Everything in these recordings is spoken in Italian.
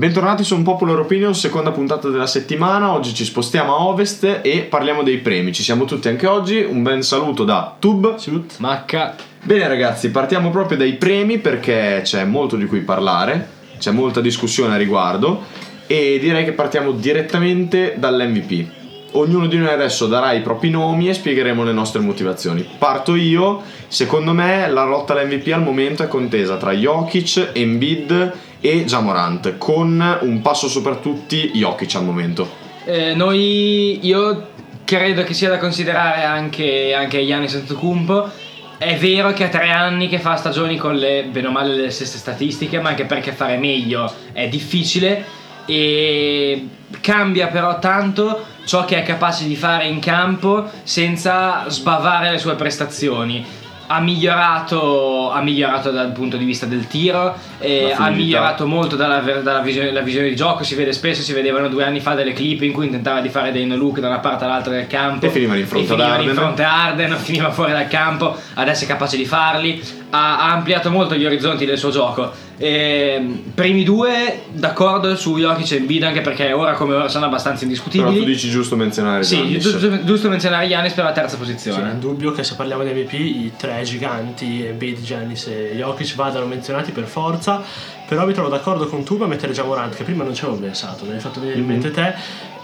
Bentornati su Un Popular Opinion, seconda puntata della settimana. Oggi ci spostiamo a ovest e parliamo dei premi. Ci siamo tutti anche oggi. Un ben saluto da Tub. Macca. Bene ragazzi, partiamo proprio dai premi perché c'è molto di cui parlare, c'è molta discussione a riguardo e direi che partiamo direttamente dall'MVP. Ognuno di noi adesso darà i propri nomi e spiegheremo le nostre motivazioni. Parto io, secondo me la lotta all'MVP al momento è contesa tra Jokic, Embiid e Jamorant, con un passo sopra tutti Jokic al momento. Eh, noi, io credo che sia da considerare anche, anche Giannis Antetokounmpo. È vero che ha tre anni che fa stagioni con le, bene o male, le stesse statistiche, ma anche perché fare meglio è difficile e cambia però tanto ciò che è capace di fare in campo senza sbavare le sue prestazioni ha migliorato, ha migliorato dal punto di vista del tiro, eh, ha migliorato molto dalla, dalla visione, visione, di gioco. Si vede spesso, si vedevano due anni fa delle clip in cui intentava di fare dei no look da una parte all'altra del campo e finiva in fronte, ad Arden. in fronte a Arden, finiva fuori dal campo. Adesso è capace di farli. Ha, ha ampliato molto gli orizzonti del suo gioco. Eh, primi due, d'accordo su Jokic e Embiid anche perché ora come ora sono abbastanza indiscutibili. Però tu dici giusto menzionare Sì, giusto, giusto menzionare Giannis per la terza posizione. Sì, è indubbio che se parliamo di MVP i tre giganti, Embiid, Giannis e Jokic vadano menzionati per forza. Però mi trovo d'accordo con tu a mettere già Morant che prima non ci avevo pensato, me l'hai fatto venire in mente mm-hmm. te.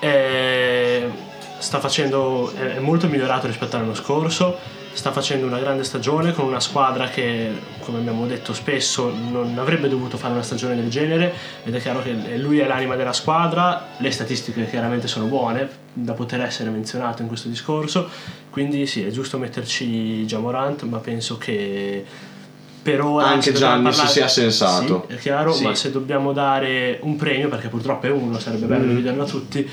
Eh, sta facendo, è molto migliorato rispetto all'anno scorso sta facendo una grande stagione con una squadra che, come abbiamo detto spesso, non avrebbe dovuto fare una stagione del genere ed è chiaro che lui è l'anima della squadra, le statistiche chiaramente sono buone da poter essere menzionato in questo discorso, quindi sì, è giusto metterci Jamorant, ma penso che per ora anche Gianni si sia sensato. Sì, è chiaro, sì. ma se dobbiamo dare un premio, perché purtroppo è uno, sarebbe bello mm. dividerlo a tutti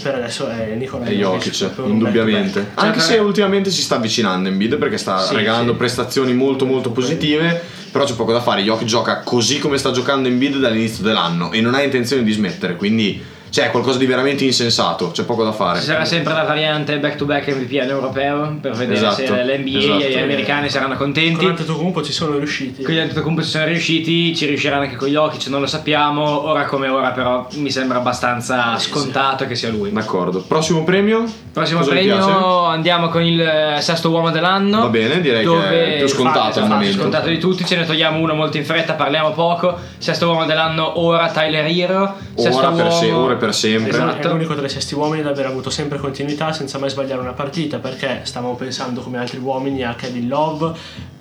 per adesso è Nicola e Jokic, indubbiamente. Anche se ultimamente si sta avvicinando in bid perché sta sì, regalando sì. prestazioni molto molto positive, però c'è poco da fare. Jokic gioca così come sta giocando in bid dall'inizio dell'anno e non ha intenzione di smettere, quindi cioè, è qualcosa di veramente insensato, c'è poco da fare. Ci sarà sempre la variante back to back MVP all'europeo per vedere esatto, se l'NBA esatto. e gli americani saranno contenti. Con Antetokounmpo ci sono riusciti. Con Antetokounmpo ci sono riusciti, ci riusciranno anche con gli Jokic, non lo sappiamo. Ora come ora però mi sembra abbastanza scontato che sia lui. D'accordo. Prossimo premio? Prossimo Cosa premio andiamo con il sesto uomo dell'anno. Va bene, direi che è più scontato al momento. scontato di tutti, ce ne togliamo uno molto in fretta, parliamo poco. Sesto uomo dell'anno ora Tyler Hero. Sesto ora per, uomo... se- ora per sempre. Esatto è l'unico tra i sesti uomini ad aver avuto sempre continuità senza mai sbagliare una partita perché stavamo pensando come altri uomini a Kevin Love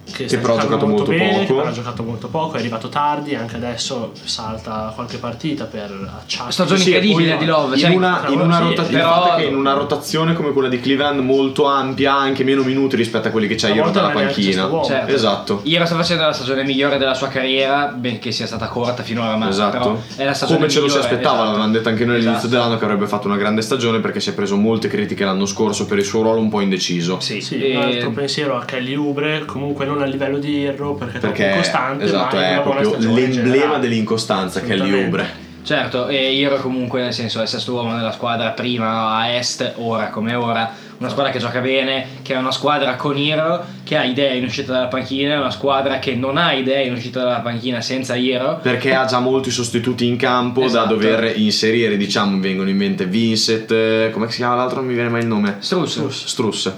che, che però ha giocato molto, molto bene, poco. ha giocato molto poco, è arrivato tardi, anche adesso salta qualche partita per acciacchi. Stagione sì, incredibile di Love. Cioè in, una, in, una rota- però... in una rotazione come quella di Cleveland molto ampia, anche meno minuti rispetto a quelli che c'ha io dalla panchina. Certo. Esatto. Iero sta facendo la stagione migliore della sua carriera, benché sia stata corta finora, ma esatto. è la stagione Come ce lo si aspettava, esatto. l'avevamo detto anche noi all'inizio esatto. dell'anno che avrebbe fatto una grande stagione perché si è preso molte critiche l'anno scorso per il suo ruolo un po' indeciso. Sì, sì e... un altro pensiero a Kelly Ubre, comunque non a livello di Hierro perché, perché è incostante esatto, è proprio l'emblema dell'incostanza che è Liubre certo e Hierro comunque nel senso è il sesto uomo nella squadra prima a est ora come ora una squadra che gioca bene che è una squadra con Hierro che ha idee in uscita dalla panchina una squadra che non ha idee in uscita dalla panchina senza Hierro perché ha già molti sostituti in campo esatto. da dover inserire diciamo mi vengono in mente Vincent come si chiama l'altro? Non mi viene mai il nome. Struss Struss, Struss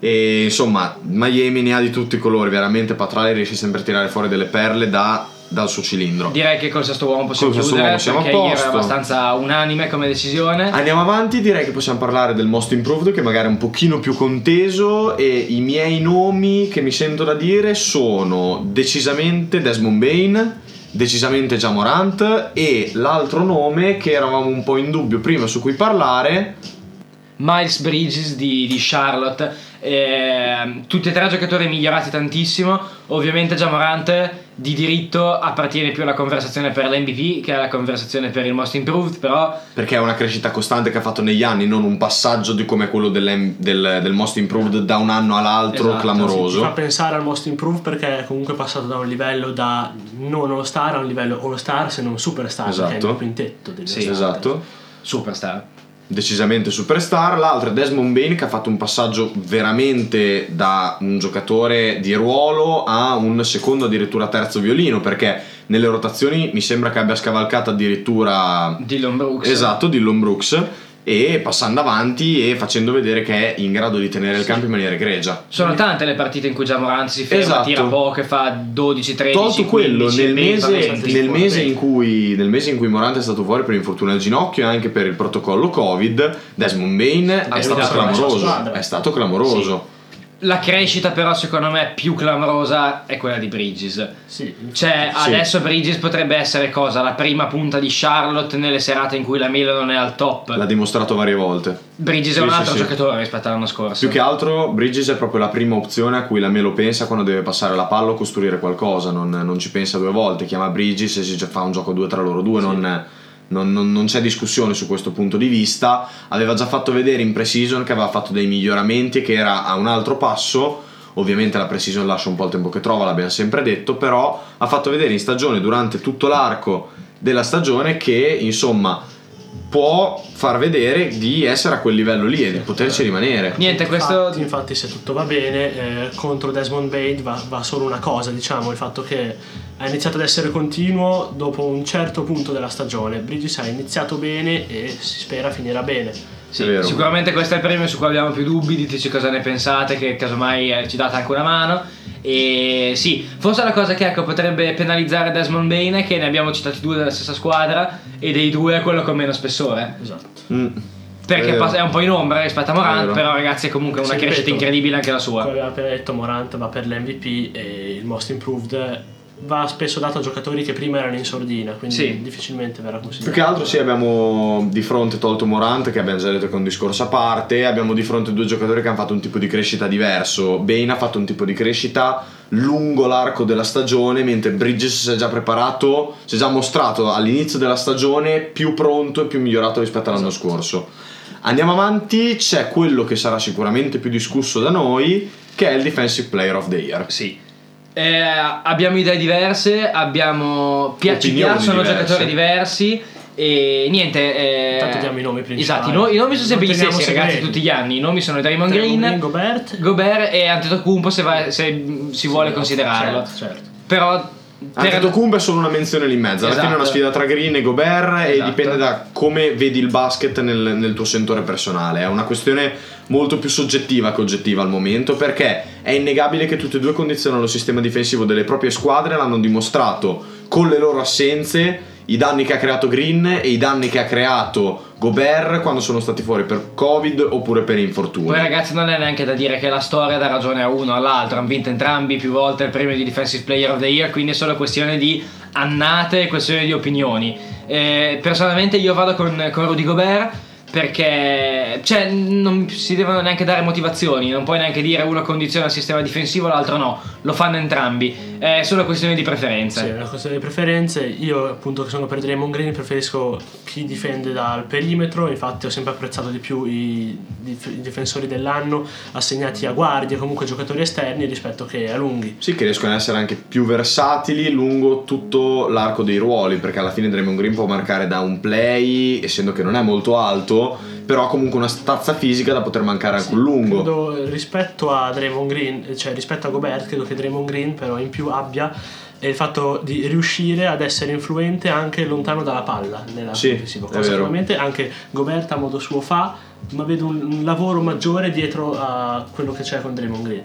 e insomma, Miami ne ha di tutti i colori, veramente Patrale riesce sempre a tirare fuori delle perle da, dal suo cilindro. Direi che col sesto uomo possiamo col chiudere uomo siamo perché ieri era abbastanza unanime come decisione. Andiamo avanti, direi che possiamo parlare del Most Improved che magari è un pochino più conteso e i miei nomi che mi sento da dire sono decisamente Desmond Bain decisamente Jamorant e l'altro nome che eravamo un po' in dubbio prima su cui parlare Miles Bridges di, di Charlotte eh, tutti e tre giocatori migliorati tantissimo. Ovviamente Jamorant di diritto appartiene più alla conversazione per l'MVP che alla conversazione per il Most Improved, però. Perché è una crescita costante che ha fatto negli anni, non un passaggio di come quello del, del, Most Improved da un anno all'altro esatto, clamoroso. Sì, fa pensare al Most Improved perché è comunque passato da un livello da non All Star a un livello All Star, se non Superstar, esatto. che è il esatto. quintetto del Sì, esatto. Superstar decisamente superstar, l'altro è Desmond Bain che ha fatto un passaggio veramente da un giocatore di ruolo a un secondo addirittura terzo violino perché nelle rotazioni mi sembra che abbia scavalcato addirittura Dillon Brooks. esatto Dillon Brooks e passando avanti e facendo vedere che è in grado di tenere il campo in maniera egregia. Sono tante le partite in cui già Morant si ferma, Esatto. tira poco e fa 12, 13, Tolto quello, 15, nel 20, mese, nel, mese cui, nel mese in cui Morant è stato fuori per infortunio al ginocchio e anche per il protocollo Covid, Desmond Bain è, stato guidato la clamoroso. È stato clamoroso. La crescita però secondo me più clamorosa è quella di Bridges. Sì, Cioè, Sì. adesso Bridges potrebbe essere cosa? La prima punta di Charlotte nelle serate in cui la Melo non è al top. L'ha dimostrato varie volte. Bridges Sì, è un altro sì. giocatore rispetto all'anno scorso. Più che altro Bridges è proprio la prima opzione a cui la Melo pensa quando deve passare la palla o costruire qualcosa, non, non ci pensa due volte, chiama Bridges e si fa un gioco due tra loro due, non, non- non- non c'è discussione su questo punto di vista. Aveva già fatto vedere in pre-season che aveva fatto dei miglioramenti che era a un altro passo. Ovviamente la pre-season lascia un po' il tempo che trova, l'abbiamo sempre detto, però ha fatto vedere in stagione durante tutto l'arco della stagione che insomma può far vedere di essere a quel livello lì e di poterci rimanere. Niente, questo... Infatti, infatti, se tutto va bene, eh, contro Desmond Bain va, va solo una cosa, diciamo, il fatto che ha iniziato ad essere continuo dopo un certo punto della stagione. Bridges ha iniziato bene e si spera finirà bene. Sì, vero. sicuramente questo è il premio su cui abbiamo più dubbi, diteci cosa ne pensate, che casomai eh, ci date anche una mano. E sì, forse la cosa che ecco, potrebbe penalizzare Desmond Bain è che ne abbiamo citati due della stessa squadra e dei due è quello con meno spessore. Esatto. Mm. Perché È vero. è un po' in ombra rispetto a Morant, vero. però ragazzi è comunque una Sì, crescita ripeto, incredibile anche la Come sua. aveva appena detto, Morant va per l'MVP e il Most Improved va spesso dato a giocatori che prima erano in sordina, quindi Sì. difficilmente verrà Più considerato. che altro sì, abbiamo di fronte tolto Morant, che abbiamo già detto che è un discorso a parte, abbiamo di fronte due giocatori che hanno fatto un tipo di crescita diverso. Bane ha fatto un tipo di crescita lungo l'arco della stagione, mentre Bridges si è già preparato, si è già mostrato all'inizio della stagione più pronto e più migliorato rispetto all'anno scorso. Andiamo avanti, c'è quello che sarà sicuramente più discusso da noi, che è il Defensive Player of the Year. Sì. Eh, abbiamo idee diverse, abbiamo pi- ci Opinioni piacciono diverse. giocatori diversi e niente. Eh, Intanto diamo i nomi principali. Esatto, i, no- i nomi sono sempre gli stessi, ragazzi, segreti. tutti gli anni. I nomi sono Draymond Green, Green, Gobert. Gobert e Antetokounmpo se, va- se si vuole considerarlo. Certo, certo. Però per- Antetokounmpo è solo una menzione lì in mezzo. Alla fine è una Esatto. sfida tra Green e Gobert e Esatto. dipende da come vedi il basket nel, nel tuo sentore personale. È una questione molto più soggettiva che oggettiva al momento perché è innegabile che tutte e due condizionano il sistema difensivo delle proprie squadre, l'hanno dimostrato con le loro assenze, i danni che ha creato Green e i danni che ha creato Gobert quando sono stati fuori per Covid oppure per infortuni. Poi ragazzi non è neanche da dire che la storia dà ragione a uno o all'altro, hanno vinto entrambi più volte il premio di Defensive Player of the Year, quindi è solo questione di annate questione di opinioni. Eh, personalmente io vado con, con Rudy Gobert perché cioè, non si devono neanche dare motivazioni, non puoi neanche dire uno condiziona il sistema difensivo, l'altro no, lo fanno entrambi, è solo questione di preferenze. Sì, è una questione di preferenze. Io, appunto, che sono per Draymond Green, preferisco chi difende dal perimetro. Infatti, ho sempre apprezzato di più i, dif- i difensori dell'anno assegnati a guardie, comunque giocatori esterni, rispetto che a lunghi. Sì, che riescono ad essere anche più versatili lungo tutto l'arco dei ruoli, perché alla fine Draymond Green può marcare da un play, essendo che non è molto alto, però comunque una stazza fisica da poter mancare anche un lungo. Credo, eh, rispetto a Draymond Green, cioè rispetto a Gobert, credo che Draymond Green, però, in più abbia è il fatto di riuscire ad essere influente anche lontano dalla palla nella Sì, difensivo. è Cosa sicuramente anche Gobert a modo suo fa, ma vedo un, un lavoro maggiore dietro a quello che c'è con Draymond Green.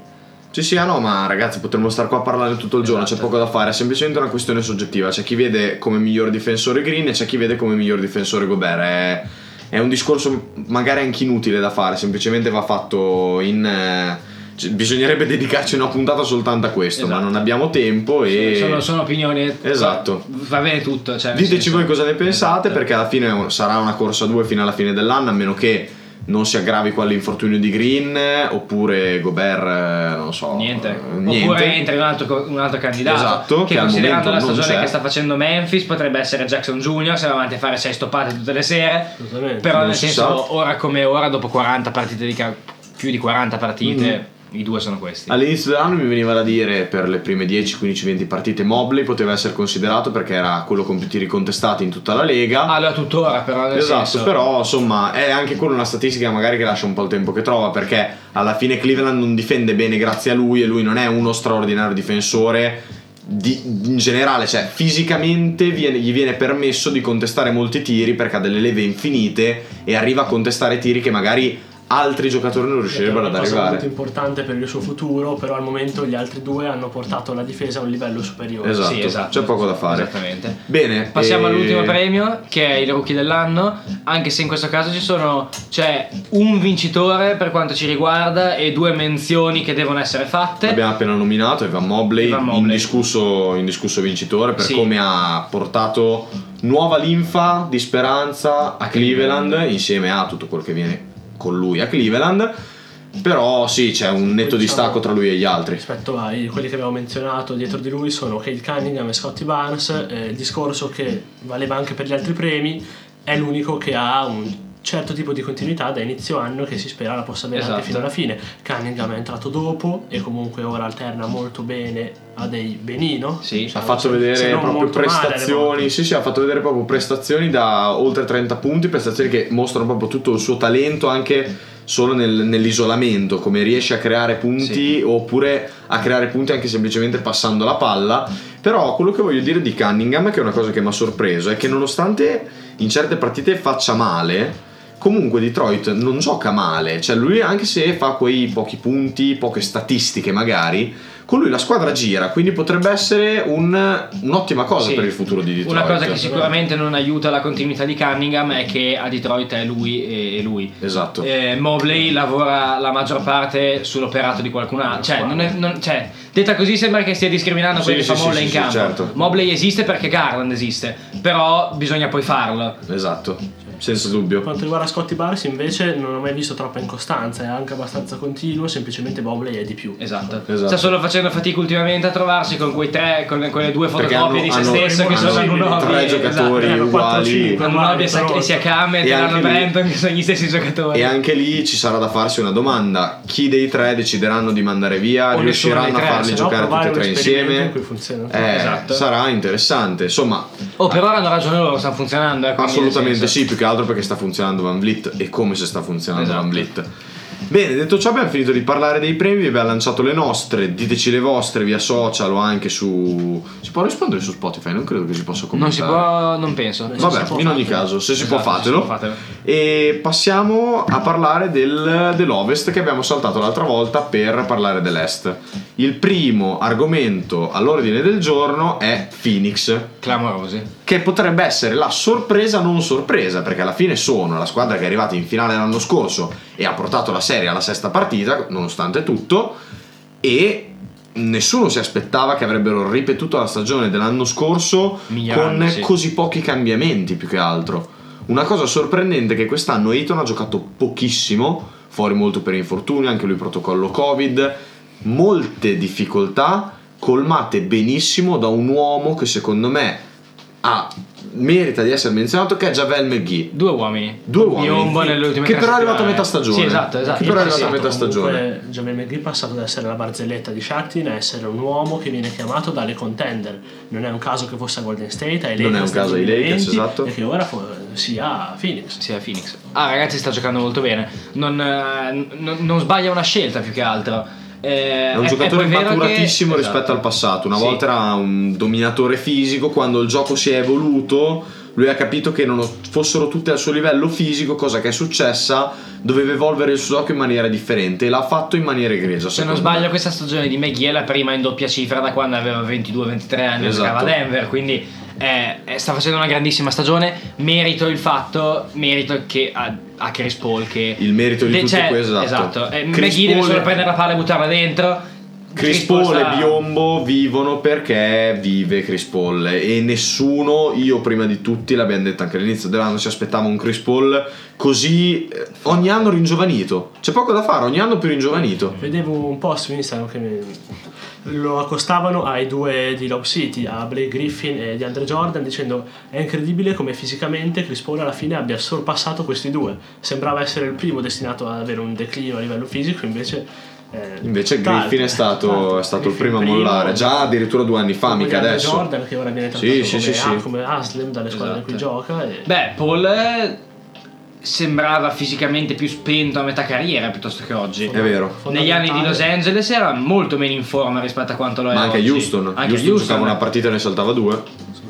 Sì, sì, ah no, ma ragazzi, potremmo stare qua a parlare tutto il giorno, Esatto. c'è poco da fare, è semplicemente una questione soggettiva. C'è chi vede come miglior difensore Green e c'è chi vede come miglior difensore Gobert. È, è un discorso magari anche inutile da fare, semplicemente va fatto in. eh, cioè, bisognerebbe dedicarci una puntata soltanto a questo, ma Esatto. non abbiamo tempo e. Sono, sono opinioni. Esatto. Va bene tutto. Cioè, Diteci senso- voi cosa ne pensate, Esatto. perché alla fine sarà una corsa a due fino alla fine dell'anno, a meno che non si aggravi qua l'infortunio di Green, oppure Gobert, eh, non so. Niente. eh, niente. Oppure entra un altro, un altro candidato. Esatto, che, che considerando la stagione che sta facendo Memphis potrebbe essere Jackson Jr. se va avanti a fare 6 stoppate tutte le sere. Però Non nel senso, sa. ora come ora, dopo 40 partite di ca- più di 40 partite, Mm-hmm. I due sono questi. All'inizio dell'anno mi veniva da dire per le prime 10, 15, 20 partite Mobley poteva essere considerato perché era quello con più tiri contestati in tutta la lega. Allora tuttora però nel esatto, senso però insomma è anche quella una statistica magari che lascia un po' il tempo che trova perché alla fine Cleveland non difende bene grazie a lui e lui non è uno straordinario difensore di- in generale, cioè fisicamente viene- gli viene permesso di contestare molti tiri perché ha delle leve infinite e arriva a contestare tiri che magari altri giocatori non È riuscirebbero ad arrivare. molto importante per il suo futuro, però al momento gli altri due hanno portato la difesa a un livello superiore. Esatto, Sì, esatto. c'è poco da fare. Esattamente. Bene, Passiamo e- all'ultimo premio che è il rookie dell'anno, anche se in questo caso ci sono c'è un vincitore per quanto ci riguarda e due menzioni che devono essere fatte. Abbiamo appena nominato Evan Mobley, Evan Mobley. Indiscusso, indiscusso vincitore per Sì. come ha portato nuova linfa di speranza a Cleveland insieme a tutto quello che viene con lui a Cleveland. Però sì, c'è un netto distacco tra lui e gli altri. Rispetto a quelli che abbiamo menzionato dietro di lui sono Kate Cunningham e Scotty Barnes. Eh, il discorso che valeva anche per gli altri premi è l'unico che ha un certo tipo di continuità da inizio anno che si spera la possa avere anche Esatto. fino alla fine. Cunningham è entrato dopo e comunque ora alterna molto bene a dei benino. Sì. Ha fatto vedere proprio male prestazioni. Sì, sì, ha fatto vedere proprio prestazioni da oltre 30 punti, prestazioni che mostrano proprio tutto il suo talento anche solo nel- nell'isolamento, come riesce a creare punti oppure a creare punti anche semplicemente passando la palla. Però quello che voglio dire di Cunningham, che è una cosa che mi ha sorpreso, è che nonostante in certe partite faccia male, comunque Detroit non gioca male, cioè lui anche se fa quei pochi punti, poche statistiche magari, con lui la squadra gira, quindi potrebbe essere un- un'ottima cosa Sì. per il futuro di Detroit. Una cosa che sicuramente non aiuta la continuità di Cunningham è che a Detroit è lui e lui. Esatto. Eh, Mobley lavora la maggior parte sull'operato di qualcun altro. Cioè, non è- non- cioè, detta così sembra che stia discriminando Sì, quelli che sì, fa sì, Mobley in campo. certo. Mobley esiste perché Garland esiste, però bisogna poi farlo. Esatto, senza dubbio. Per quanto riguarda Scotty Barnes invece non ho mai visto troppa incostanza, è anche abbastanza continuo, semplicemente Mobley è di più. Esatto. Esatto. Sta solo facendo fatica ultimamente a trovarsi con quei tre, con quelle due fotocopie hanno- di se hanno- stesso che hanno sono Anunoby tre e- giocatori esatto. Uguali. Anunoby e Sia- e Siakam e lì- Brenton che sono gli stessi giocatori. E anche lì ci sarà da farsi una domanda: chi dei tre decideranno di mandare via? O riusciranno a tre, farli no giocare tutti e tre insieme? in. Eh, Esatto. Sarà interessante. Insomma, Oh, per ora hanno ragione loro, stanno funzionando. quindi Assolutamente sì, più che altro perché sta funzionando Van Vliet e come se sta funzionando Esatto. Van Vliet. Bene, detto ciò abbiamo finito di parlare dei premi, vi abbiamo lanciato le nostre, diteci le vostre via social o anche su... Si può rispondere su Spotify? Non credo che si possa Non si commentare. può, non penso. Se Vabbè, si in ogni caso, se si Esatto, può si fatelo. può fatelo. E passiamo a parlare del- dell'Ovest che abbiamo saltato l'altra volta per parlare dell'Est. Il primo argomento all'ordine del giorno è Phoenix Clamorosi. che potrebbe essere la sorpresa non sorpresa, perché alla fine sono la squadra che è arrivata in finale l'anno scorso e ha portato la serie alla sesta partita, nonostante tutto, e nessuno si aspettava che avrebbero ripetuto la stagione dell'anno scorso con sì. così pochi cambiamenti più che altro. Una cosa sorprendente è che quest'anno Ayton ha giocato pochissimo, fuori molto per infortunio, anche lui protocollo Covid, molte difficoltà colmate benissimo da un uomo che secondo me ha, merita di essere menzionato che è Javel McGee. Due uomini. Due uomini che però è arrivato a metà stagione. Sì, esatto, esatto. Che però è arrivato a metà stagione. Javel McGee è passato da essere la barzelletta di Shaktin a essere un uomo che viene chiamato dalle contender. Non è un caso che fosse a Golden State, ai Lakers Non è un caso ai Lakers, 2020, esatto. E che ora sia a Phoenix. Sì, a Phoenix. Ah, ragazzi, sta giocando molto bene. Non, eh, n- non sbaglia una scelta più che altro. Eh, È un giocatore poi vero che- maturatissimo Esatto. rispetto al passato. Una Sì. volta era un dominatore fisico, quando il gioco si è evoluto, lui ha capito che non fossero tutte al suo livello fisico, cosa che è successa, doveva evolvere il suo gioco in maniera differente e l'ha fatto in maniera egregia. Se non sbaglio, me. questa stagione di McGee è la prima in doppia cifra da quando aveva 22-23 anni e Esatto. giocava a Denver. Quindi eh, eh, sta facendo una grandissima stagione. Merito il fatto, merito che a, a Chris Paul che. Il merito di De- tutto cioè, questo, esatto. Esatto. Eh, McGee deve solo prendere la palla e buttarla dentro. Chris Paul sta- e Biombo vivono perché vive Chris Paul e nessuno, io prima di tutti, l'abbiamo detto anche all'inizio dell'anno, si aspettava un Chris Paul così eh, ogni anno ringiovanito. C'è poco da fare, ogni anno più ringiovanito. Vedevo un post su Instagram che mi- lo accostavano ai due di Lob City, a Blake Griffin e di Andre Jordan, dicendo è incredibile come fisicamente Chris Paul alla fine abbia sorpassato questi due. Sembrava essere il primo destinato ad avere un declino a livello fisico, invece... eh, Invece. Griffin è stato, Tutt'altro. è stato il primo a mollare, già addirittura due anni fa, mica adesso. Jordan che ora viene trattato Sì, sì, come, sì, sì. come Aslam dalle squadre in cui Esatto. gioca. E... Beh, Paul. eh, sembrava fisicamente più spento a metà carriera piuttosto che oggi. È vero. Negli anni di Los Angeles era molto meno in forma rispetto a quanto lo è Ma anche oggi. Houston. Anche Houston, Houston. giocava una partita e ne saltava due.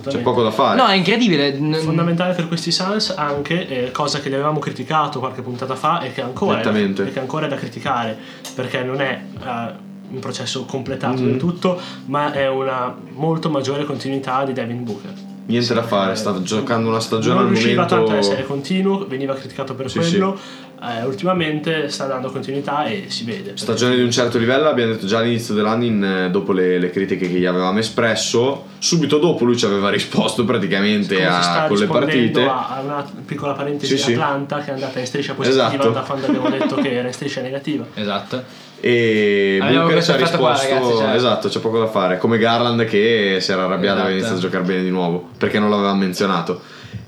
C'è poco da fare. No, è incredibile. Fondamentale per questi Suns anche eh, cosa che li avevamo criticato qualche puntata fa e che ancora, è, e che ancora è da criticare perché non è eh, un processo completato Mm. del tutto ma è una molto maggiore continuità di Devin Booker Niente da fare, sta giocando una stagione non al riusciva momento. tanto a essere continuo veniva criticato per Sì, quello eh, ultimamente sta dando continuità e si vede Stagione di un certo livello, abbiamo detto già all'inizio dell'anno, in, eh, dopo le, le critiche che gli avevamo espresso. Subito dopo lui ci aveva risposto praticamente a, con le partite. a a una piccola parentesi Sì, sì. Atlanta che è andata in striscia positiva Esatto. da quando abbiamo detto che era in striscia negativa Esatto. E Abbiamo Booker ci ha effetto qua, risposto: ragazzi, cioè. Esatto, c'è poco da fare. Come Garland che si era arrabbiato e aveva Esatto. iniziato a giocare bene di nuovo perché non l'aveva menzionato.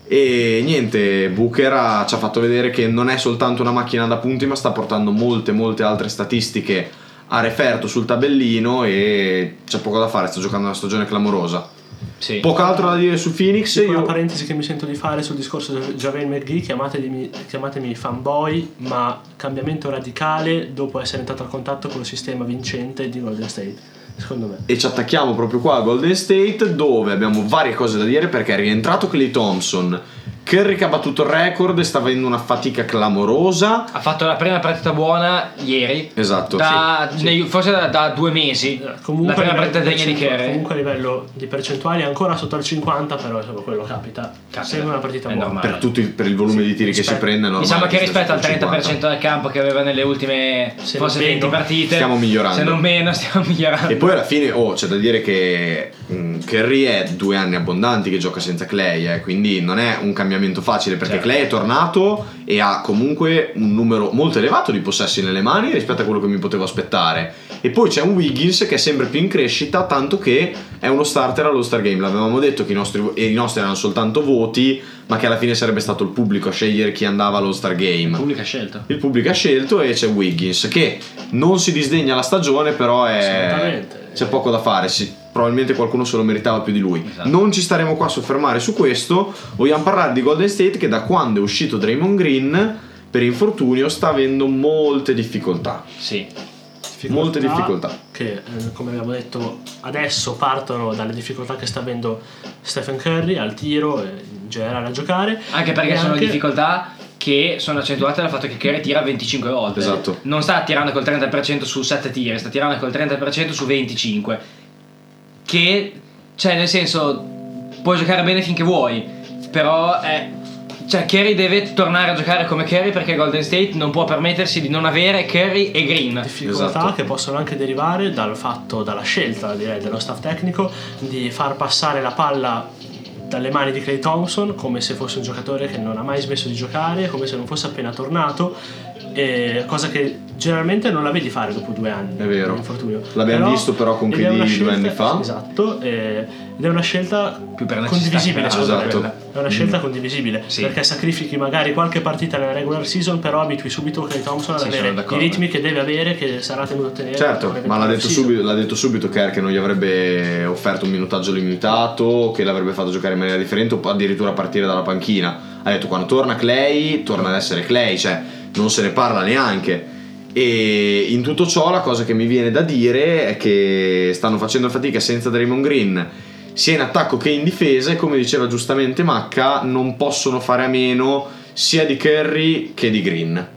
E niente, Booker ha- ci ha fatto vedere che non è soltanto una macchina da punti, ma sta portando molte, molte altre statistiche a referto sul tabellino e c'è poco da fare. Sta giocando una stagione clamorosa. Sì. Poco altro da dire su Phoenix. Piccola Io... parentesi che mi sento di fare sul discorso di Javel McGee, chiamatemi, chiamatemi fanboy, ma cambiamento radicale dopo essere entrato a contatto con il sistema vincente di Golden State, secondo me. E ci attacchiamo proprio qua a Golden State dove abbiamo varie cose da dire perché è rientrato Clay Thompson. Curry che ha battuto il record e sta avendo una fatica clamorosa. Ha fatto la prima partita buona ieri. Esatto. Da- nei- forse da, da due mesi. Comunque, la prima a livello partita degna di percentuale- Curry. comunque a livello di percentuali è ancora sotto al 50, però insomma, quello capita. Capita. Sembra una partita È buona. normale. Per, tutti- per il volume di tiri che si rispetto- prende normale Diciamo che rispetto al sotto il 30% 50. del campo che aveva nelle ultime Se forse non 20 meno. partite, Stiamo migliorando. Se non meno, stiamo migliorando. E poi alla fine, oh, c'è da dire che mm, Curry è due anni abbondanti che gioca senza Clay, eh, quindi non è un cambiamento facile perché Certo. Clay è tornato e ha comunque un numero molto elevato di possessi nelle mani rispetto a quello che mi potevo aspettare. E poi c'è un Wiggins che è sempre più in crescita, tanto che è uno starter allo Star Game. L'avevamo detto che i nostri, i nostri erano soltanto voti, ma che alla fine sarebbe stato il pubblico a scegliere chi andava allo Star Game. Pubblica scelta. Il pubblico ha scelto e c'è Wiggins che non si disdegna la stagione, però è... C'è poco da fare. sì, probabilmente qualcuno se lo meritava più di lui. Esatto. Non ci staremo qua a soffermare su questo. Vogliamo parlare di Golden State che da quando è uscito Draymond Green per infortunio sta avendo molte difficoltà. Sì. Molte difficoltà. Che eh, come abbiamo detto adesso partono dalle difficoltà che sta avendo Stephen Curry al tiro e in generale a giocare. Anche perché E sono anche- difficoltà che sono accentuate dal fatto che Curry tira 25 volte. Esatto. Non sta tirando col 30% su 7 tiri, sta tirando col 30% su 25. Che, cioè, nel senso, puoi giocare bene finché vuoi, però è. Cioè, Curry deve tornare a giocare come Curry perché Golden State non può permettersi di non avere Curry e Green. difficoltà Esatto. che possono anche derivare dal fatto, dalla scelta direi dello staff tecnico di far passare la palla dalle mani di Clay Thompson come se fosse un giocatore che non ha mai smesso di giocare, come se non fosse appena tornato, e cosa che generalmente non la vedi fare dopo due anni. È vero. infortunio. L'abbiamo visto però con una due anni fa. Esatto, e- ed è una scelta Più per condivisibile altro. me. È una scelta condivisibile Sì. perché sacrifichi magari qualche partita nella regular season, però abitui subito Clay Thompson ad Sì, avere i ritmi che deve avere, che sarà tenuto a tenere. Certo, ma l'ha detto, subito, l'ha detto subito Kerr che non gli avrebbe offerto un minutaggio limitato, che l'avrebbe fatto giocare in maniera differente o addirittura a partire dalla panchina. Ha detto quando torna Clay, torna ad essere Clay, cioè non se ne parla neanche. E in tutto ciò la cosa che mi viene da dire è che stanno facendo fatica senza Draymond Green, sia in attacco che in difesa e come diceva giustamente Macca, non possono fare a meno sia di Curry che di Green.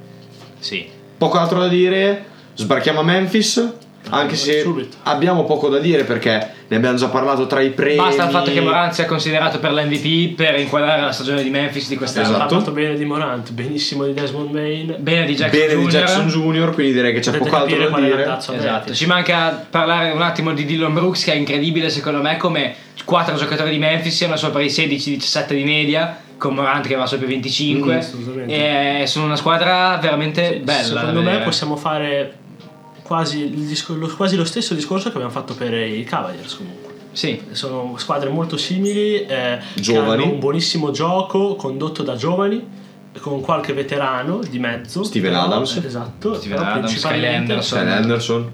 Sì. Poco altro da dire, sbarchiamo a Memphis. Anche se Subito. abbiamo poco da dire perché ne abbiamo già parlato tra i premi. Basta il fatto che Morant sia considerato per l'MVP per inquadrare la stagione di Memphis di quest'anno. Esatto. Ha parlato bene di Morant, benissimo di Desmond Main. Bene di Jackson Bene di Jr. Jackson Jr., quindi direi che c'è Potete poco altro da dire. Esatto, ci manca parlare un attimo di Dillon Brooks che è incredibile secondo me come quattro giocatori di Memphis siano sopra i 16-17 di media con Morant che va sopra i 25 Mm, e sono una squadra veramente bella da Secondo me possiamo fare quasi, il discor- lo, quasi lo stesso discorso che abbiamo fatto per i Cavaliers comunque. sì, Sono squadre molto simili, eh, che Giovani. hanno un buonissimo gioco condotto da giovani, con qualche veterano di mezzo. Steven però- Adams. Esatto. Steven Adams, Kyle Anderson. Anderson.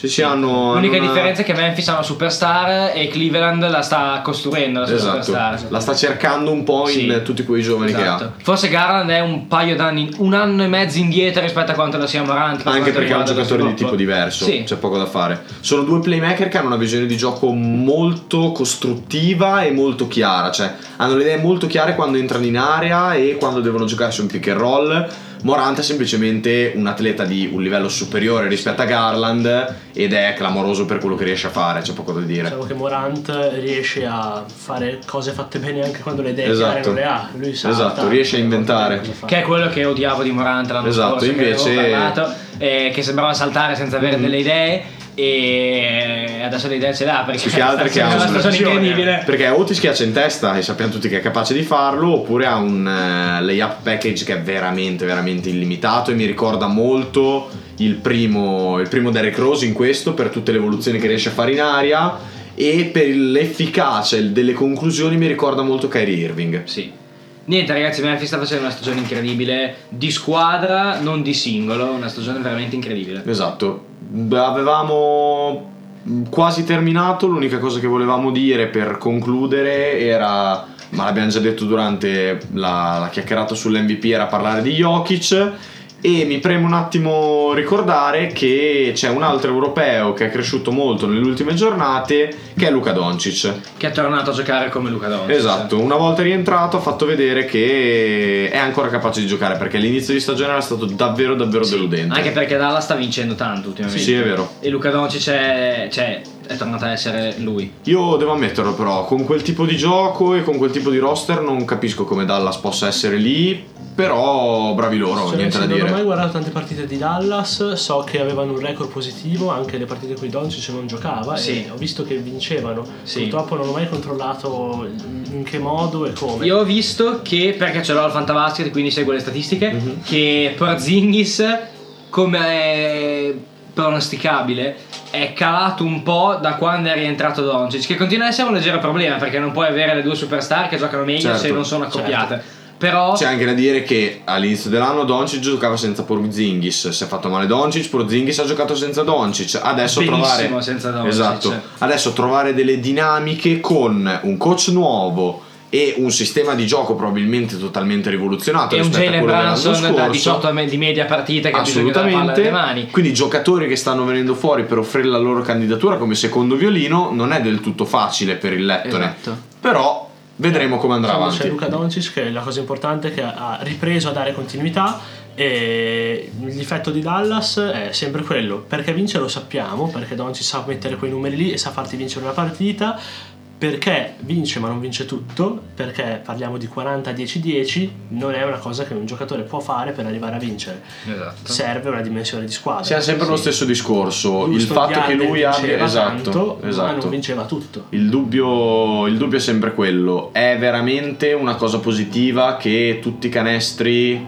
Ci si hanno L'unica hanno una- differenza è che Memphis ha una superstar e Cleveland la sta costruendo la sua Esatto, superstar. la sta cercando un po' in Sì. tutti quei giovani che Esatto. ha. Forse Garland è un paio d'anni, un anno e mezzo indietro rispetto a quanto lo sia Morant. Anche perché è un giocatore di tipo diverso, Sì. c'è poco da fare. Sono due playmaker che hanno una visione di gioco molto costruttiva e molto chiara, cioè hanno le idee molto chiare quando entrano in area e quando devono giocarsi un pick and roll. Morant è semplicemente un atleta di un livello superiore rispetto a Garland ed è clamoroso per quello che riesce a fare, c'è poco da dire. Diciamo che Morant riesce a fare cose fatte bene anche quando le idee Esatto. non le ha. Lui sa Esatto, riesce a inventare. Che è quello che odiavo di Morant l'anno Esatto, scorso, che invece- avevo parlato, eh, che sembrava saltare senza avere Mhm. delle idee e adesso le idee ce l'ha perché Più che altro che ha una un- stagione incredibile. Perché o ti schiaccia in testa e sappiamo tutti che è capace di farlo, oppure ha un eh, layup package che è veramente, veramente illimitato e mi ricorda molto il primo, il primo Derek Rose in questo per tutte le evoluzioni che riesce a fare in aria e per l'efficacia delle conclusioni mi ricorda molto Kyrie Irving. Sì. Niente ragazzi, Memphis sta facendo una stagione incredibile di squadra, non di singolo, una stagione veramente incredibile. Esatto, avevamo quasi terminato, l'unica cosa che volevamo dire per concludere era, ma l'abbiamo già detto durante la, la chiacchierata sull'MVP, era parlare di Jokic e mi preme un attimo ricordare che c'è un altro europeo che è cresciuto molto nelle ultime giornate che è Luca Doncic. Che è tornato a giocare come Luca Doncic. Esatto, una volta rientrato ha fatto vedere che è ancora capace di giocare perché l'inizio di stagione era stato davvero davvero Sì, deludente. Anche perché Dallas sta vincendo tanto ultimamente. Sì, è vero. E Luca Doncic è, cioè, è tornato a essere lui. Io devo ammetterlo però, con quel tipo di gioco e con quel tipo di roster non capisco come Dallas possa essere lì, però bravi loro, Cioè, niente da non ho mai dire. guardato tante partite di Dallas, so che avevano un record positivo, anche le partite in cui Doncic non giocava Sì. e ho visto che vincevano. Sì. Purtroppo non ho mai controllato in che modo e come. Io ho visto che, perché ce l'ho al Fantabasket, quindi seguo le statistiche, Mhm. che Porzingis, come è pronosticabile, è calato un po' da quando è rientrato Doncic, che continua ad essere un leggero problema, perché non puoi avere le due superstar che giocano meglio Certo, se non sono accoppiate. Però... C'è anche da dire che all'inizio dell'anno Doncic giocava senza Porzingis, si è fatto male Doncic, Porzingis ha giocato senza Doncic, adesso Benissimo trovare senza Doncic. Esatto. Adesso trovare delle dinamiche con un coach nuovo e un sistema di gioco probabilmente totalmente rivoluzionato E un rispetto a Jalen quello dell'anno Branson da scorso. 18 me- di media partita che ha bisogno della palla Assolutamente. mani. Quindi giocatori che stanno venendo fuori per offrire la loro candidatura come secondo violino non è del tutto facile per il Lettone. Esatto. Però vedremo come andrà Insomma, avanti. C'è Luca Doncic che la cosa importante è che ha ripreso a dare continuità e il difetto di Dallas è sempre quello, perché vince lo sappiamo, perché Doncic sa mettere quei numeri lì e sa farti vincere una partita, perché vince ma non vince tutto, perché parliamo di 40-10-10, non è una cosa che un giocatore può fare per arrivare a vincere, Esatto. serve una dimensione di squadra. Siamo sempre lo Sì. stesso discorso. il Houston fatto che lui abbia. Esatto. tanto, ma esatto. non vinceva tutto. Il dubbio, il dubbio è sempre quello. È veramente una cosa positiva che tutti i canestri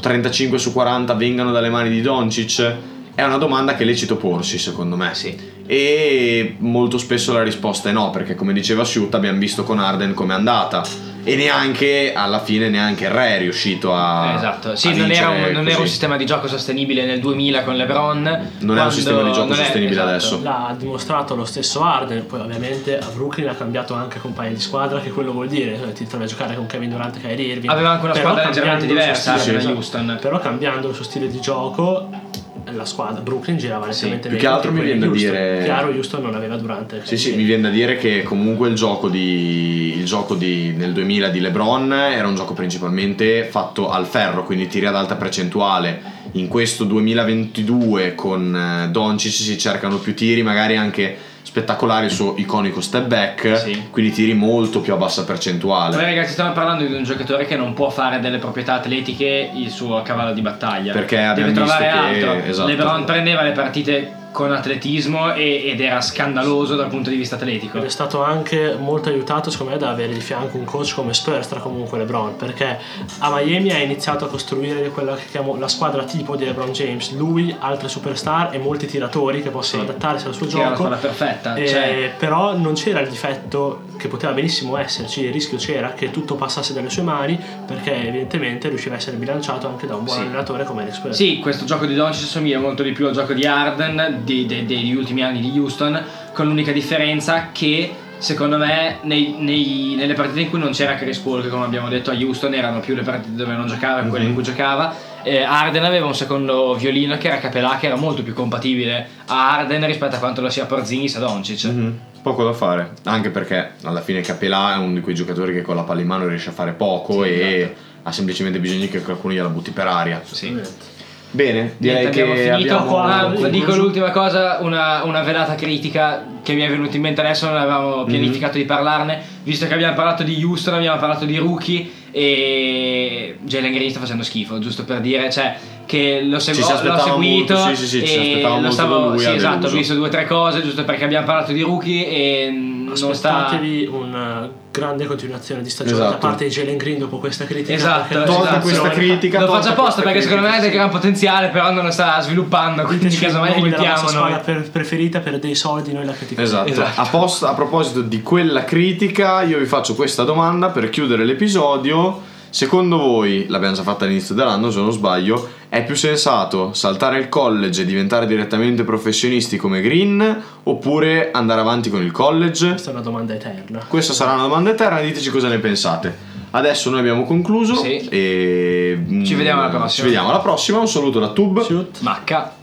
35 su 40 vengano dalle mani di Doncic? È una domanda che è lecito porsi, secondo me. Sì. E molto spesso la risposta è no, perché come diceva Siut abbiamo visto con Arden com'è andata. E neanche alla fine neanche il re è riuscito a. esatto, sì, a non, era un, non era un sistema di gioco sostenibile nel 2000 con LeBron. Non è un quando- sistema di gioco non è- sostenibile esatto. adesso. L'ha dimostrato lo stesso Arden, poi ovviamente a Brooklyn ha cambiato anche compagni di squadra, che quello vuol dire, cioè, ti trovi a giocare con Kevin Durant e Kyrie Irving. Aveva anche una Però squadra leggermente diversa, stile- Arden a esatto. Houston. Però cambiando il suo stile di gioco, la squadra Brooklyn girava nettamente più che altro mi viene da dire- Chiaro, Houston non aveva Durant. Sì, sì, mi viene da dire che comunque il gioco, di, il gioco di, nel 2000 di LeBron era un gioco principalmente fatto al ferro, quindi tiri ad alta percentuale. In questo 2022 con eh, Doncic si cercano più tiri, magari anche spettacolari, il suo iconico step back, Sì. quindi tiri molto più a bassa Poi percentuale. ragazzi stiamo parlando di un giocatore che non può fare delle proprietà atletiche il suo cavallo di battaglia. Perché Deve abbiamo trovare visto che- altro. esatto. LeBron prendeva le partite con atletismo e- ed era scandaloso dal punto di vista atletico. Ed è stato anche molto aiutato, secondo me, da avere di fianco un coach come Spurstra comunque LeBron, perché a Miami ha iniziato a costruire quella che chiamo la squadra tipo di LeBron James. Lui, altre superstar e molti tiratori che possono Sì. adattarsi al suo la gioco. squadra perfetta. Perfetta. Eh, cioè, Però non c'era il difetto che poteva benissimo esserci, il rischio c'era che tutto passasse dalle sue mani perché evidentemente riusciva a essere bilanciato anche da un buon Sì. allenatore come Alex. Sì, questo gioco di Doncic assomiglia molto di più al gioco di Arden di- de- degli ultimi anni di Houston, con l'unica differenza che secondo me nei- nei- nelle partite in cui non c'era Chris Paul, che come abbiamo detto a Houston erano più le partite dove non giocava che quelle in cui giocava, eh, Arden aveva un secondo violino che era Capelà, che era molto più compatibile a Arden rispetto a quanto lo sia Porzingis a Doncic. Mhm. Poco da fare, anche perché alla fine Capelà è uno di quei giocatori che con la palla in mano riesce a fare poco Sì, e esatto. ha semplicemente bisogno che qualcuno gliela butti per aria. Sì. Bene, direi Niente, abbiamo che finito. abbiamo Ah, concluso. dico l'ultima cosa, una, una velata critica che mi è venuta in mente adesso, non avevamo pianificato di parlarne, visto che abbiamo parlato di Houston, abbiamo parlato di rookie e Jalen Green sta facendo schifo, giusto per dire, cioè che l'ho, segu- Ci si l'ho seguito molto, sì, sì, sì, ci e lo stavo, sì, esatto, ho visto due o tre cose giusto perché abbiamo parlato di rookie e non sta Aspettatevi una grande continuazione di stagione da Esatto. parte di Jalen Green dopo questa critica. Esatto, la esatto. questa situazione- critica, lo faccio apposta questa perché secondo me ha del critica, gran potenziale però non lo sta sviluppando quindi casomai nome della aiutiamo noi squadra per- preferita per dei soldi noi la critichiamo. Esatto. Esatto. A, post- a proposito di quella critica, io vi faccio questa domanda per chiudere l'episodio. Secondo voi, l'abbiamo già fatta all'inizio dell'anno se non sbaglio, è più sensato saltare il college e diventare direttamente professionisti come Green oppure andare avanti con il college? Questa è una domanda eterna. Questa sarà una domanda eterna, diteci cosa ne pensate. Adesso noi abbiamo concluso Sì. e Ci vediamo alla prossima. Ci vediamo alla prossima. Un saluto da Tube. Shoot. Macca